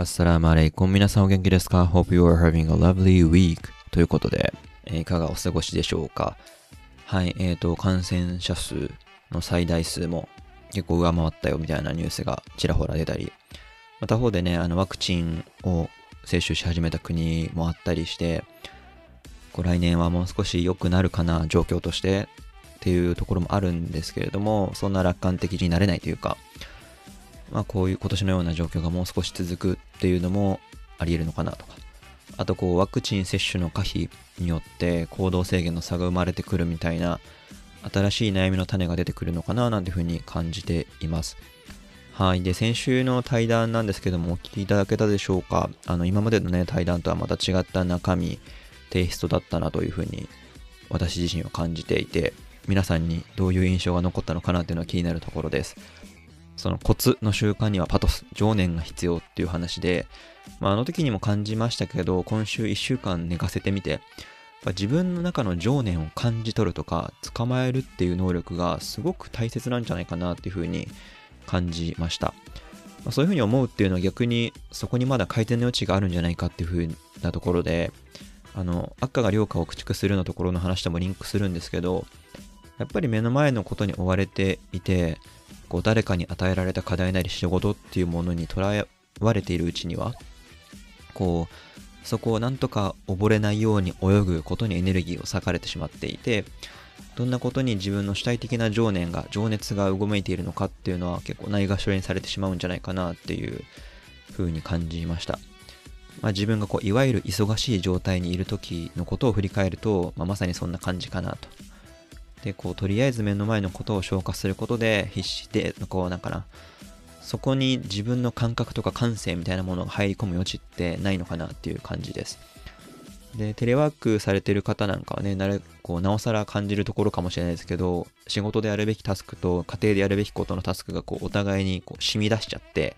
アッサラーマレイコン。皆さんお元気ですか ?Hope you are having a lovely week. ということで、えーいかがお過ごしでしょうか?はい、えーと、感染者数の最大数も結構上回ったよみたいなニュースがちらほら出たり、また方でね、あのワクチンを接種し始めた国もあったりして、こう来年はもう少し良くなるかな、状況としてっていうところもあるんですけれども、そんな楽観的になれないというか、まあこういう今年のような状況がもう少し続くっていうのもあり得るのかなとか。あとこうワクチン接種の可否によって行動制限の差が生まれてくるみたいな新しい悩みの種が出てくるのかななんていうふうに感じています。はい。で、先週の対談なんですけども、お聞きいただけたでしょうかあの、今までのね、対談とはまた違った中身、テイストだったなというふうに私自身は感じていて、皆さんにどういう印象が残ったのかなっていうのは気になるところです。そのコツの習慣にはパトス、情念が必要っていう話で、まあ、あの時にも感じましたけど、今週1週間寝かせてみて、やっぱ自分の中の情念を感じ取るとか、捕まえるっていう能力がすごく大切なんじゃないかなっていうふうに感じました。まあ、そういうふうに思うっていうのは逆にそこにまだ改善の余地があるんじゃないかっていうふうなところで、あの、悪化が良化を駆逐するのところの話ともリンクするんですけど、やっぱり目の前のことに追われていて、こう誰かに与えられた課題なり仕事っていうものにとらわれているうちには、こう、そこをなんとか溺れないように泳ぐことにエネルギーを割かれてしまっていて、どんなことに自分の主体的な情念が、情熱がうごめいているのかっていうのは結構ないがしろにされてしまうんじゃないかなっていう風に感じました。まあ、自分がこういわゆる忙しい状態にいる時のことを振り返ると、まあ、まさにそんな感じかなと。で、こう、とりあえず目の前のことを消化することで、必死で、こう、なんかな、そこに自分の感覚とか感性みたいなものが入り込む余地ってないのかなっていう感じです。で、テレワークされてる方なんかはね、なるこうなおさら感じるところかもしれないですけど、仕事でやるべきタスクと家庭でやるべきことのタスクがこうお互いにこう染み出しちゃって、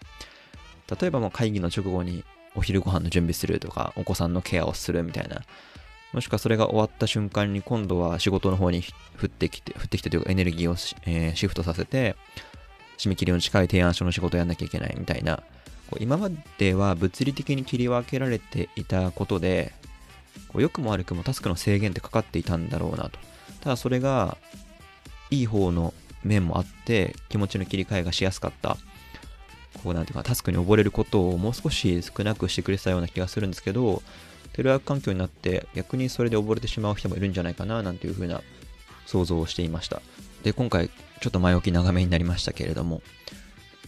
例えばもう会議の直後にお昼ご飯の準備するとか、お子さんのケアをするみたいな、もしくはそれが終わった瞬間に今度は仕事の方に降ってきて、降ってきてというかエネルギーを、えーシフトさせて、締め切りの近い提案書の仕事をやんなきゃいけないみたいな、こう今までは物理的に切り分けられていたことで、良くも悪くもタスクの制限ってかかっていたんだろうなと。ただそれが、いい方の面もあって、気持ちの切り替えがしやすかった。こうなんていうか、タスクに溺れることをもう少し少なくしてくれてたような気がするんですけど、テレワーク環境になって逆にそれで溺れてしまう人もいるんじゃないかななんていう風な想像をしていました。で、今回ちょっと前置き長めになりましたけれども、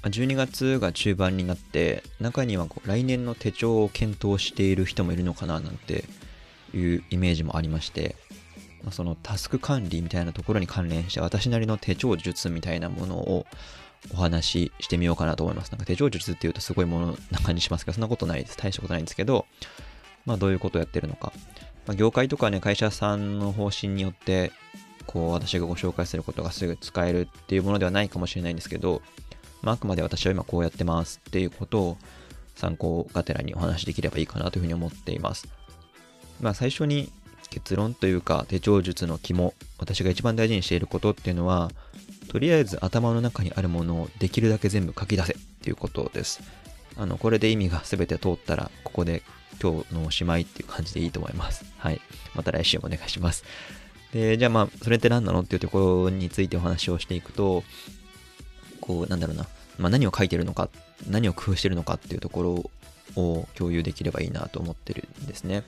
12月が中盤になって、中にはこう来年の手帳を検討している人もいるのかななんていうイメージもありまして、そのタスク管理みたいなところに関連して私なりの手帳術みたいなものをお話ししてみようかなと思います。なんか手帳術っていうとすごいものな感じしますけど、そんなことないです。大したことないんですけど、まあどういうことをやってるのか。まあ、業界とかね、会社さんの方針によって、こう私がご紹介することがすぐ使えるっていうものではないかもしれないんですけど、まああくまで私は今こうやってますっていうことを参考がてらにお話しできればいいかなというふうに思っています。まあ最初に結論というか手帳術の肝、私が一番大事にしていることっていうのは、とりあえず頭の中にあるものをできるだけ全部書き出せっていうことです。あの、これで意味が全て通ったら、ここで今日のおしまいっていう感じでいいと思います。はい。また来週もお願いします。で、じゃあまあ、それって何なのっていうところについてお話をしていくと、こう、なんだろうな、まあ何を書いてるのか、何を工夫してるのかっていうところを共有できればいいなと思ってるんですね。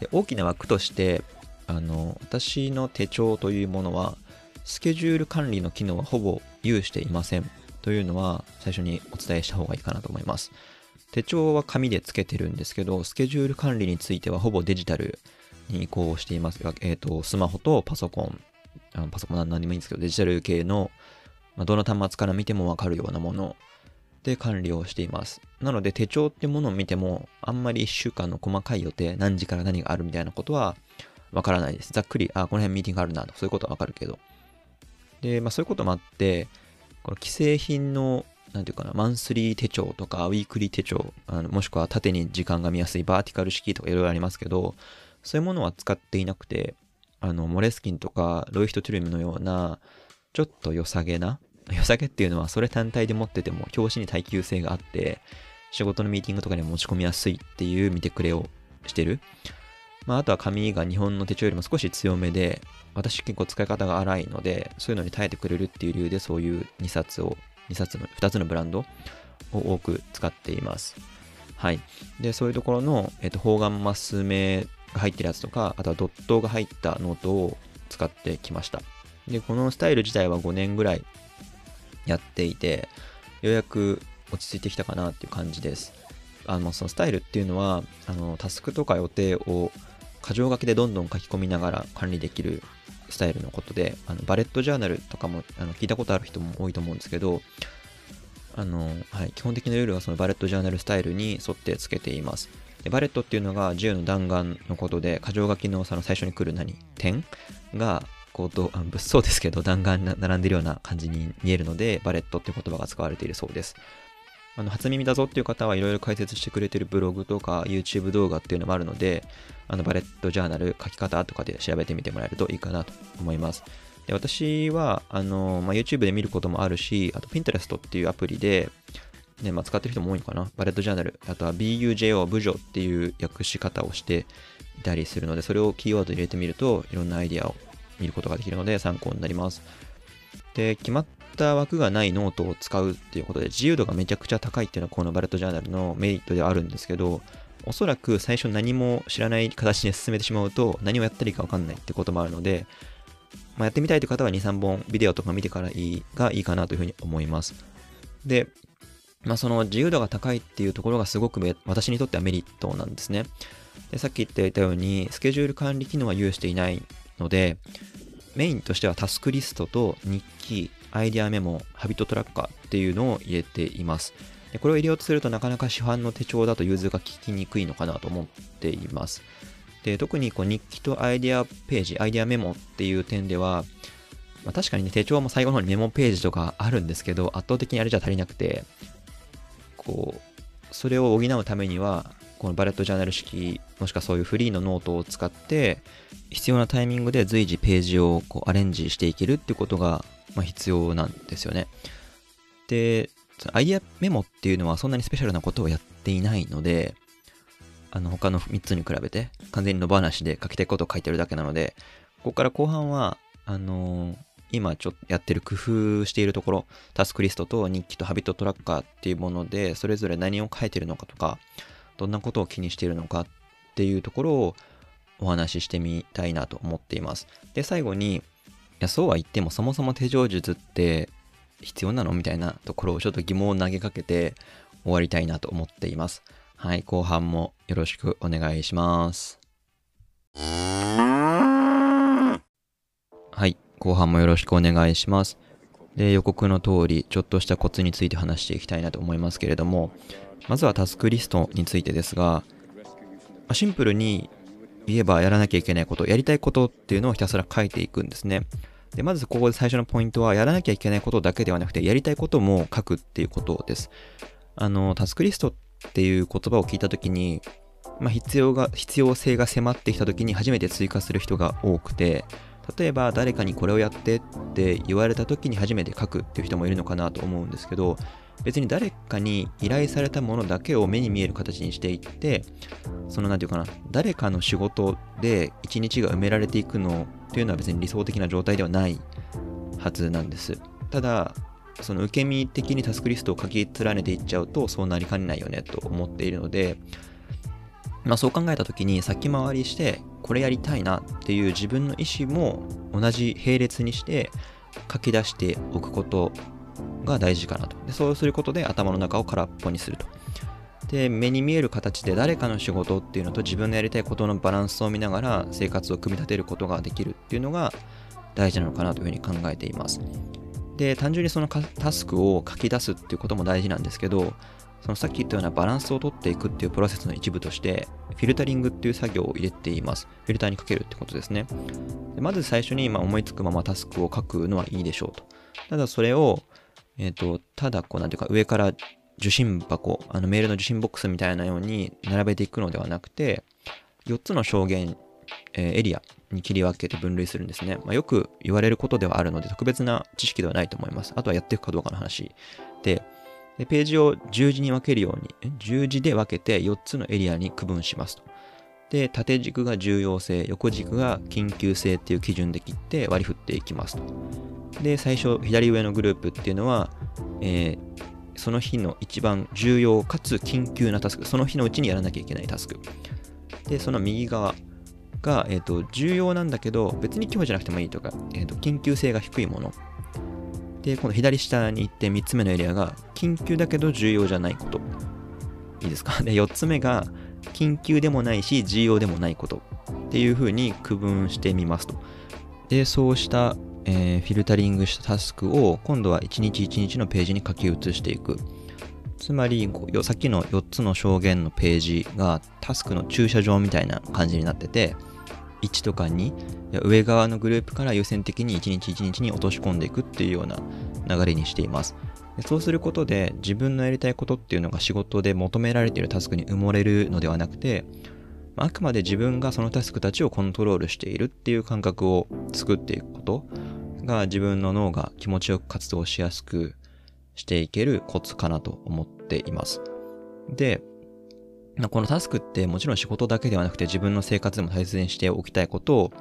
で、大きな枠として、あの、私の手帳というものは、スケジュール管理の機能はほぼ有していません。というのは、最初にお伝えした方がいいかなと思います。手帳は紙でつけてるんですけど、スケジュール管理についてはほぼデジタルに移行しています。えっ、と、スマホとパソコン、あのパソコンは何でもいいんですけど、デジタル系の、まあ、どの端末から見てもわかるようなもので管理をしています。なので手帳ってものを見ても、あんまり1週間の細かい予定、何時から何があるみたいなことはわからないです。ざっくり、あ、この辺ミーティングあるなと、そういうことはわかるけど。で、まあそういうこともあって、この既製品のなんていうかな、マンスリー手帳とか、ウィークリー手帳、あのもしくは縦に時間が見やすいバーティカル式とかいろいろありますけど、そういうものは使っていなくて、あの、モレスキンとか、ロイヒトトゥルムのような、ちょっと良さげな、良さげっていうのはそれ単体で持ってても、表紙に耐久性があって、仕事のミーティングとかに持ち込みやすいっていう見てくれをしてる。まあ、あとは紙が日本の手帳よりも少し強めで、私結構使い方が荒いので、そういうのに耐えてくれるっていう理由で、そういう2冊を、2冊の、2つのブランドを多く使っています。はい。で、そういうところの、えっ、と、方眼マス目が入ってるやつとか、あとはドットが入ったノートを使ってきました。で、このスタイル自体は5年ぐらいやっていて、ようやく落ち着いてきたかなっていう感じです。あの、そのスタイルっていうのは、あの、タスクとか予定を箇条書きでどんどん書き込みながら管理できるスタイルのことで、あのバレットジャーナルとかもあの聞いたことある人も多いと思うんですけど、あの、はい、基本的なルールはそのバレットジャーナルスタイルに沿ってつけています。でバレットっていうのが自由の弾丸のことで、箇条書きのその最初に来る何？点が、こうと、あ物騒ですけど、弾丸並んでるような感じに見えるので、バレットって言葉が使われているそうです。あの初耳だぞっていう方はいろいろ解説してくれてるブログとか YouTube 動画っていうのもあるので、あのバレットジャーナル書き方とかで調べてみてもらえるといいかなと思います。で私はあの、まあ、YouTube で見ることもあるし、あと Pinterest っていうアプリで、ねまあ、使ってる人も多いのかな。バレットジャーナル、あとは BUJO、部女っていう訳し方をしていたりするので、それをキーワード入れてみるといろんなアイディアを見ることができるので参考になります。で、決まった枠がないノートを使うっていうことで、自由度がめちゃくちゃ高いっていうのはこのバレットジャーナルのメリットではあるんですけど、おそらく最初何も知らない形で進めてしまうと、何をやったらいいかわかんないってこともあるので、まあ、やってみたいという方は2、3本ビデオとか見てからいいがいいかなというふうに思います。で、まあ、その自由度が高いっていうところがすごく私にとってはメリットなんですね。でさっき言っていたように、スケジュール管理機能は有していないので、メインとしてはタスクリストと日記、アイデアメモ、ハビットトラッカーっていうのを入れています。でこれを入れようとするとなかなか市販の手帳だと融通が効きにくいのかなと思っています。で特にこう日記とアイデアページ、アイデアメモっていう点では、まあ、確かにね、手帳も最後の方にメモページとかあるんですけど、圧倒的にあれじゃ足りなくて、こう、それを補うためには、このバレットジャーナル式、もしくはそういうフリーのノートを使って、必要なタイミングで随時ページをこうアレンジしていけるってことが、まあ、必要なんですよね。で、アイデアメモっていうのはそんなにスペシャルなことをやっていないので、あの他の3つに比べて完全に野放しで書きたいことを書いてるだけなので、ここから後半は、あのー、今ちょっとやってる工夫しているところ、タスクリストと日記とハビットトラッカーっていうもので、それぞれ何を書いてるのかとか、どんなことを気にしているのかっていうところをお話ししてみたいなと思っています。で、最後に、いや、そうは言ってもそもそも手錠術って必要なのみたいなところをちょっと疑問を投げかけて終わりたいなと思っています。はい、後半もよろしくお願いします。はい、後半もよろしくお願いします。で、予告の通り、ちょっとしたコツについて話していきたいなと思いますけれども、まずはタスクリストについてですが、シンプルに言えばやらなきゃいけないこと、やりたいことっていうのをひたすら書いていくんですね。で、まずここで最初のポイントは、やらなきゃいけないことだけではなくて、やりたいことも書くっていうことです。あの、タスクリストっていう言葉を聞いたときに、まあ、必要が、必要性が迫ってきたときに初めて追加する人が多くて、例えば誰かにこれをやってって言われた時に初めて書くっていう人もいるのかなと思うんですけど別に誰かに依頼されたものだけを目に見える形にしていってその何て言うかな誰かの仕事で一日が埋められていくのっていうのは別に理想的な状態ではないはずなんです。ただその受け身的にタスクリストを書き連ねていっちゃうとそうなりかねないよねと思っているのでまあそう考えた時に先回りしてこれやりたいなっていう自分の意思も同じ並列にして書き出しておくことが大事かなと。でそうすることで頭の中を空っぽにすると。で、目に見える形で誰かの仕事っていうのと自分のやりたいことのバランスを見ながら生活を組み立てることができるっていうのが大事なのかなというふうに考えています。で、単純にそのタスクを書き出すっていうことも大事なんですけど、そのさっき言ったようなバランスをとっていくっていうプロセスの一部として、フィルタリングっていう作業を入れています。フィルターにかけるってことですね。でまず最初にま思いつくままタスクを書くのはいいでしょうと。ただそれを、えっ、ー、と、ただこうなんていうか上から受信箱、あのメールの受信ボックスみたいなように並べていくのではなくて、4つの証言、えー、エリアに切り分けて分類するんですね。まあ、よく言われることではあるので、特別な知識ではないと思います。あとはやっていくかどうかの話で、でページを十字に分けるように、十字で分けて4つのエリアに区分しますと。で、縦軸が重要性、横軸が緊急性っていう基準で切って割り振っていきますと。で、最初、左上のグループっていうのは、えー、その日の一番重要かつ緊急なタスク、その日のうちにやらなきゃいけないタスク。で、その右側が、えーと、重要なんだけど、別に今日じゃなくてもいいとか、えーと、緊急性が低いもの。で、この左下に行って3つ目のエリアが、緊急だけど重要じゃないこと。いいですか？で、4つ目が、緊急でもないし、重要でもないことっていう風に区分してみますと。で、そうした、えー、フィルタリングしたタスクを今度は1日1日のページに書き写していく。つまり、さっきの4つの証言のページがタスクの駐車場みたいな感じになってて、1とか2、上側のグループから優先的に1日1日に落とし込んでいくっていうような流れにしています。そうすることで自分のやりたいことっていうのが仕事で求められているタスクに埋もれるのではなくて、あくまで自分がそのタスクたちをコントロールしているっていう感覚を作っていくことが自分の脳が気持ちよく活動しやすくしていけるコツかなと思っています。で、このタスクってもちろん仕事だけではなくて自分の生活でも大切にしておきたいことを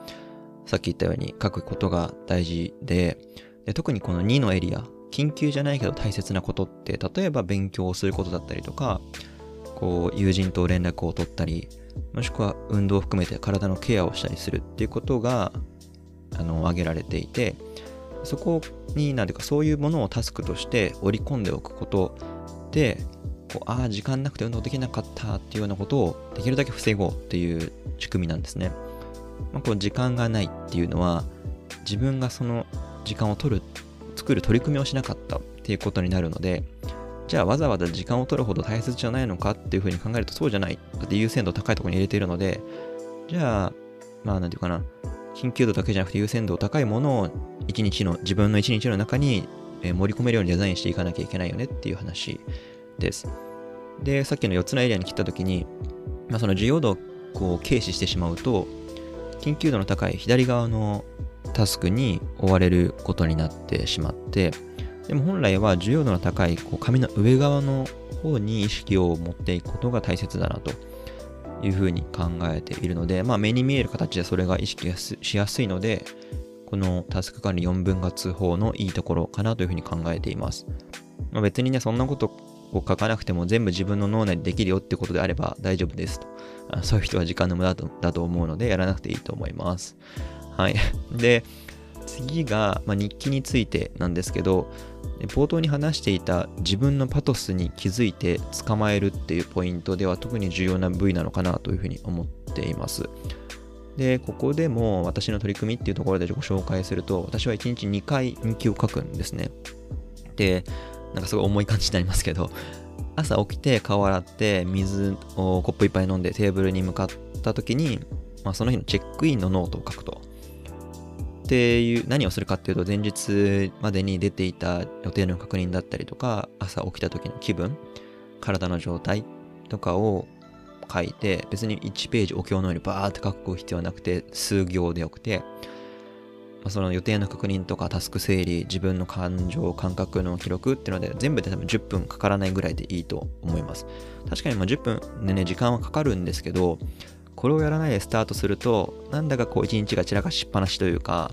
さっき言ったように書くことが大事でで特にこの2のエリア緊急じゃないけど大切なことって例えば勉強をすることだったりとかこう友人と連絡を取ったりもしくは運動を含めて体のケアをしたりするっていうことがあの挙げられていてそこに何ていうかそういうものをタスクとして織り込んでおくことでこうああ時間なくて運動できなかったっていうようなことをできるだけ防ごうっていう仕組みなんですね、まあ、こう時間がないっていうのは自分がその時間を取る作る取り組みをしなかったっていうことになるので、じゃあわざわざ時間を取るほど大切じゃないのかっていうふうに考えるとそうじゃない。だって優先度高いところに入れているので、じゃあ、まあなんていうかな、緊急度だけじゃなくて優先度高いものを一日の、自分の一日の中に盛り込めるようにデザインしていかなきゃいけないよねっていう話です。で、さっきの4つのエリアに切った時に、まあ、その重要度を軽視してしまうと、緊急度の高い左側のタスクに追われることになってしまってでも本来は重要度の高いこう紙の上側の方に意識を持っていくことが大切だなというふうに考えているので、まあ、目に見える形でそれが意識しやすいのでこのタスク管理4分割法のいいところかなというふうに考えています、まあ、別にねそんなことを書かなくても全部自分の脳内でできるよってことであれば大丈夫ですと。そういう人は時間の無駄だと思うのでやらなくていいと思います。はい。で、次が、まあ、日記についてなんですけど、冒頭に話していた自分のパトスに気づいて捕まえるっていうポイントでは特に重要な部位なのかなというふうに思っています。で、ここでも私の取り組みっていうところでご紹介すると、私は1日2回日記を書くんですね。で、なんかすごい重い感じになりますけど、朝起きて顔洗って水をコップ一杯飲んでテーブルに向かった時に、まあ、その日のチェックインのノートを書くと。っていう何をするかっていうと前日までに出ていた予定の確認だったりとか朝起きた時の気分体の状態とかを書いて別に1ページお経のようにバーって書く必要はなくて数行でよくて、まあ、その予定の確認とかタスク整理自分の感情感覚の記録っていうので全部で多分10分かからないぐらいでいいと思います。確かにま10分でね時間はかかるんですけどこれをやらないでスタートすると、なんだかこう一日が散らかしっぱなしというか、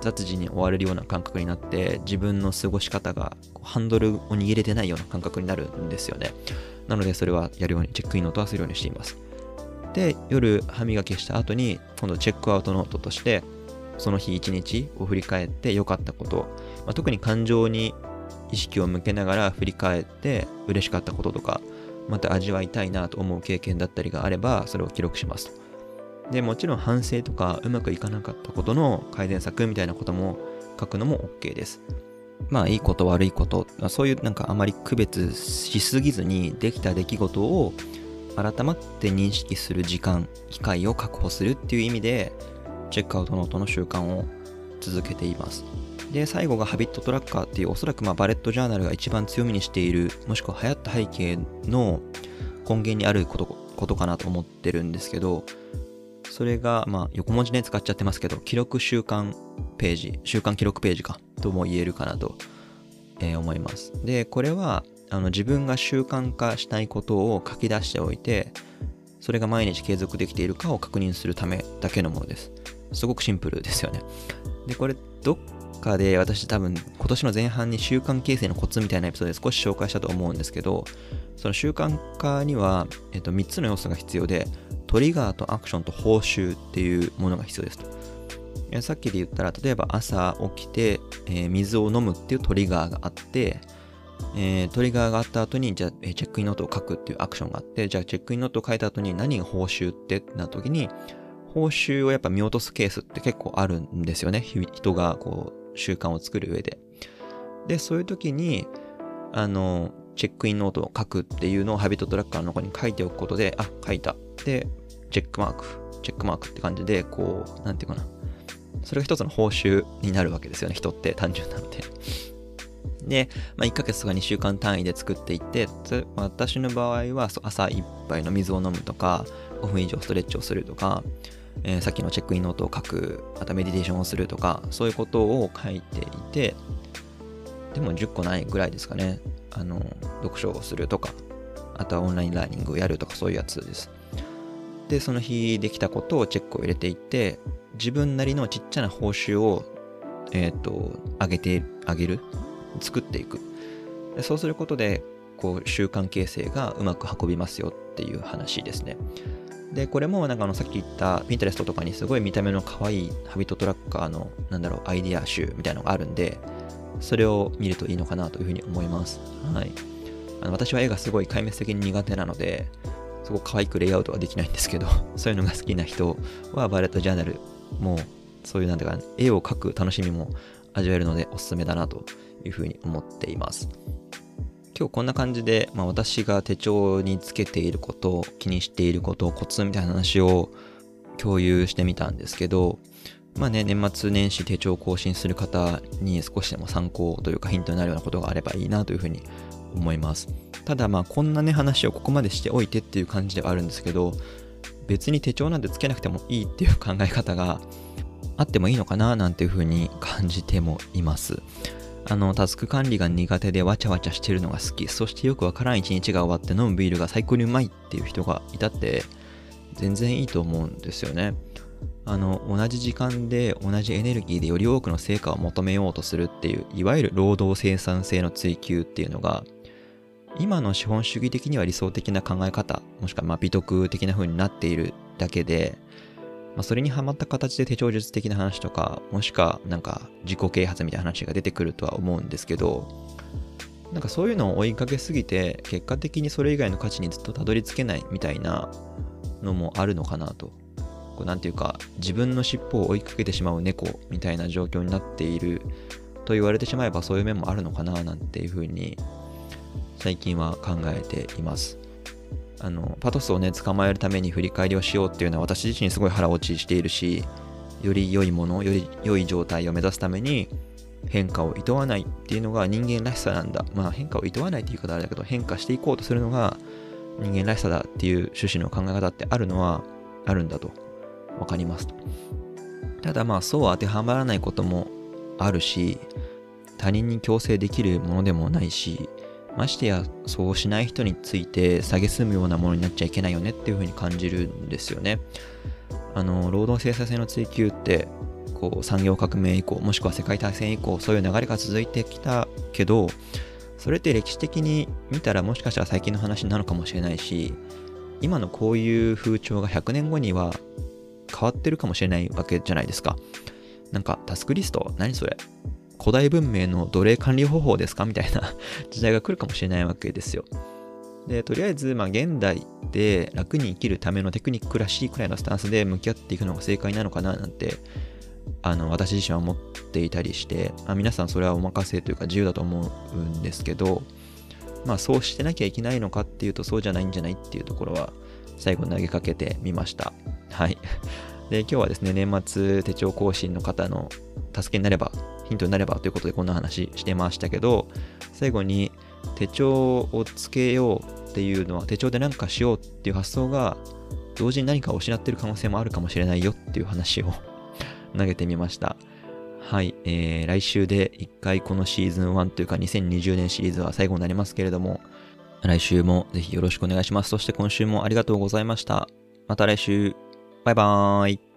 雑事に追われるような感覚になって、自分の過ごし方がハンドルを握れてないような感覚になるんですよね。なのでそれはやるように、チェックインノートはするようにしています。で、夜歯磨きした後に、今度チェックアウトノートとして、その日一日を振り返って良かったこと、まあ、特に感情に意識を向けながら振り返って嬉しかったこととか、また味わいたいなと思う経験だったりがあれば、それを記録しますと。で、もちろん反省とかうまくいかなかったことの改善策みたいなことも書くのも OK です。まあ、いいこと悪いこと、そういうなんかあまり区別しすぎずにできた出来事を改まって認識する時間、機会を確保するっていう意味で、チェックアウトノートの習慣を続けています。で、最後がハビットトラッカーっていう、おそらくまバレットジャーナルが一番強みにしている、もしくは流行った背景の根源にあることことかなと思ってるんですけど、それが、まあ、横文字ね、使っちゃってますけど、記録習慣ページ、習慣記録ページか、とも言えるかなと、えー、思います。で、これは、あの自分が習慣化したいことを書き出しておいてそれが毎日継続できているかを確認するためだけのものですすごくシンプルですよねでこれどっかで私多分今年の前半に習慣形成のコツみたいなエピソードで少し紹介したと思うんですけどその習慣化には、えっと、3つの要素が必要でトリガーとアクションと報酬っていうものが必要ですとさっきで言ったら例えば朝起きて、えー、水を飲むっていうトリガーがあってえー、トリガーがあった後に、じゃあ、チェックインノートを書くっていうアクションがあって、じゃあ、チェックインノートを書いた後に何が報酬ってなった時に、報酬をやっぱ見落とすケースって結構あるんですよね。人がこう、習慣を作る上で。で、そういう時に、あの、チェックインノートを書くっていうのをハビットトラッカーの中に書いておくことで、あ、書いた。で、チェックマーク、チェックマークって感じで、こう、なんていうかな。それが一つの報酬になるわけですよね。人って単純なので。で、まあ、1ヶ月とか2週間単位で作っていって、私の場合は朝1杯の水を飲むとか、5分以上ストレッチをするとか、えー、さっきのチェックインノートを書く、またメディテーションをするとか、そういうことを書いていて、でも10個ないぐらいですかね。あの、読書をするとか、あとはオンラインラーニングをやるとかそういうやつです。で、その日できたことをチェックを入れていって、自分なりのちっちゃな報酬を、えっ、ー、と、上げてあげる。作っていく。でそうすることで、こう、習慣形成がうまく運びますよっていう話ですね。で、これもなんかあのさっき言ったピンタレストとかにすごい見た目の可愛いハビットトラッカーのなんだろうアイディア集みたいなのがあるんで、それを見るといいのかなというふうに思います。はい。あの私は絵がすごい壊滅的に苦手なので、すごく可愛くレイアウトはできないんですけど、そういうのが好きな人はバレットジャーナルもそういうなんていうか絵を描く楽しみも味わえるのでおすすめだなというふうに思っています。今日こんな感じで、まあ、私が手帳につけていること、気にしていること、コツみたいな話を共有してみたんですけど、まあね、年末年始手帳を更新する方に少しでも参考というかヒントになるようなことがあればいいなというふうに思います。ただまあこんなね話をここまでしておいてっていう感じではあるんですけど、別に手帳なんてつけなくてもいいっていう考え方があってもいいのかななんていうふうに感じてもいます。あの、タスク管理が苦手でわちゃわちゃしてるのが好き、そしてよくわからん一日が終わって飲むビールが最高にうまいっていう人がいたって、全然いいと思うんですよね。あの、同じ時間で同じエネルギーでより多くの成果を求めようとするっていう、いわゆる労働生産性の追求っていうのが、今の資本主義的には理想的な考え方、もしくはま美徳的な風になっているだけで、まあ、それにはまった形で手帳術的な話とか、もしくはなんか自己啓発みたいな話が出てくるとは思うんですけど、なんかそういうのを追いかけすぎて、結果的にそれ以外の価値にずっとたどり着けないみたいなのもあるのかなと。こうなんていうか、自分の尻尾を追いかけてしまう猫みたいな状況になっていると言われてしまえばそういう面もあるのかななんていうふうに最近は考えています。あのパトスをね捕まえるために振り返りをしようっていうのは私自身すごい腹落ちしているしより良いものより良い状態を目指すために変化を厭わないっていうのが人間らしさなんだ。まあ変化を厭わないっていう言い方あれだけど変化していこうとするのが人間らしさだっていう趣旨の考え方ってあるのはあるんだと。分かりますと。ただまあそう当てはまらないこともあるし他人に強制できるものでもないしましてやそうしない人について蔑むようなものになっちゃいけないよねっていうふうに感じるんですよね。あの労働生産性の追求ってこう産業革命以降もしくは世界大戦以降そういう流れが続いてきたけどそれって歴史的に見たらもしかしたら最近の話なのかもしれないし今のこういう風潮が100年後には変わってるかもしれないわけじゃないですか。なんかタスクリスト？何それ？古代文明の奴隷管理方法ですか？みたいな 時代が来るかもしれないわけですよ。で、とりあえず、まあ、現代で楽に生きるためのテクニックらしいくらいのスタンスで向き合っていくのが正解なのかななんて、あの、私自身は思っていたりして、まあ、皆さんそれはお任せというか自由だと思うんですけど、まあ、そうしてなきゃいけないのかっていうと、そうじゃないんじゃないっていうところは、最後投げかけてみました。はい。で、今日はですね、年末手帳更新の方の助けになればヒントになればということでこんな話してましたけど、最後に手帳をつけようっていうのは手帳で何かしようっていう発想が同時に何かを失ってる可能性もあるかもしれないよっていう話を投げてみました。はい、えー、来週で一回このシーズン1というか2020年シリーズは最後になりますけれども、来週もぜひよろしくお願いします。そして今週もありがとうございました。また来週。バイバーイ。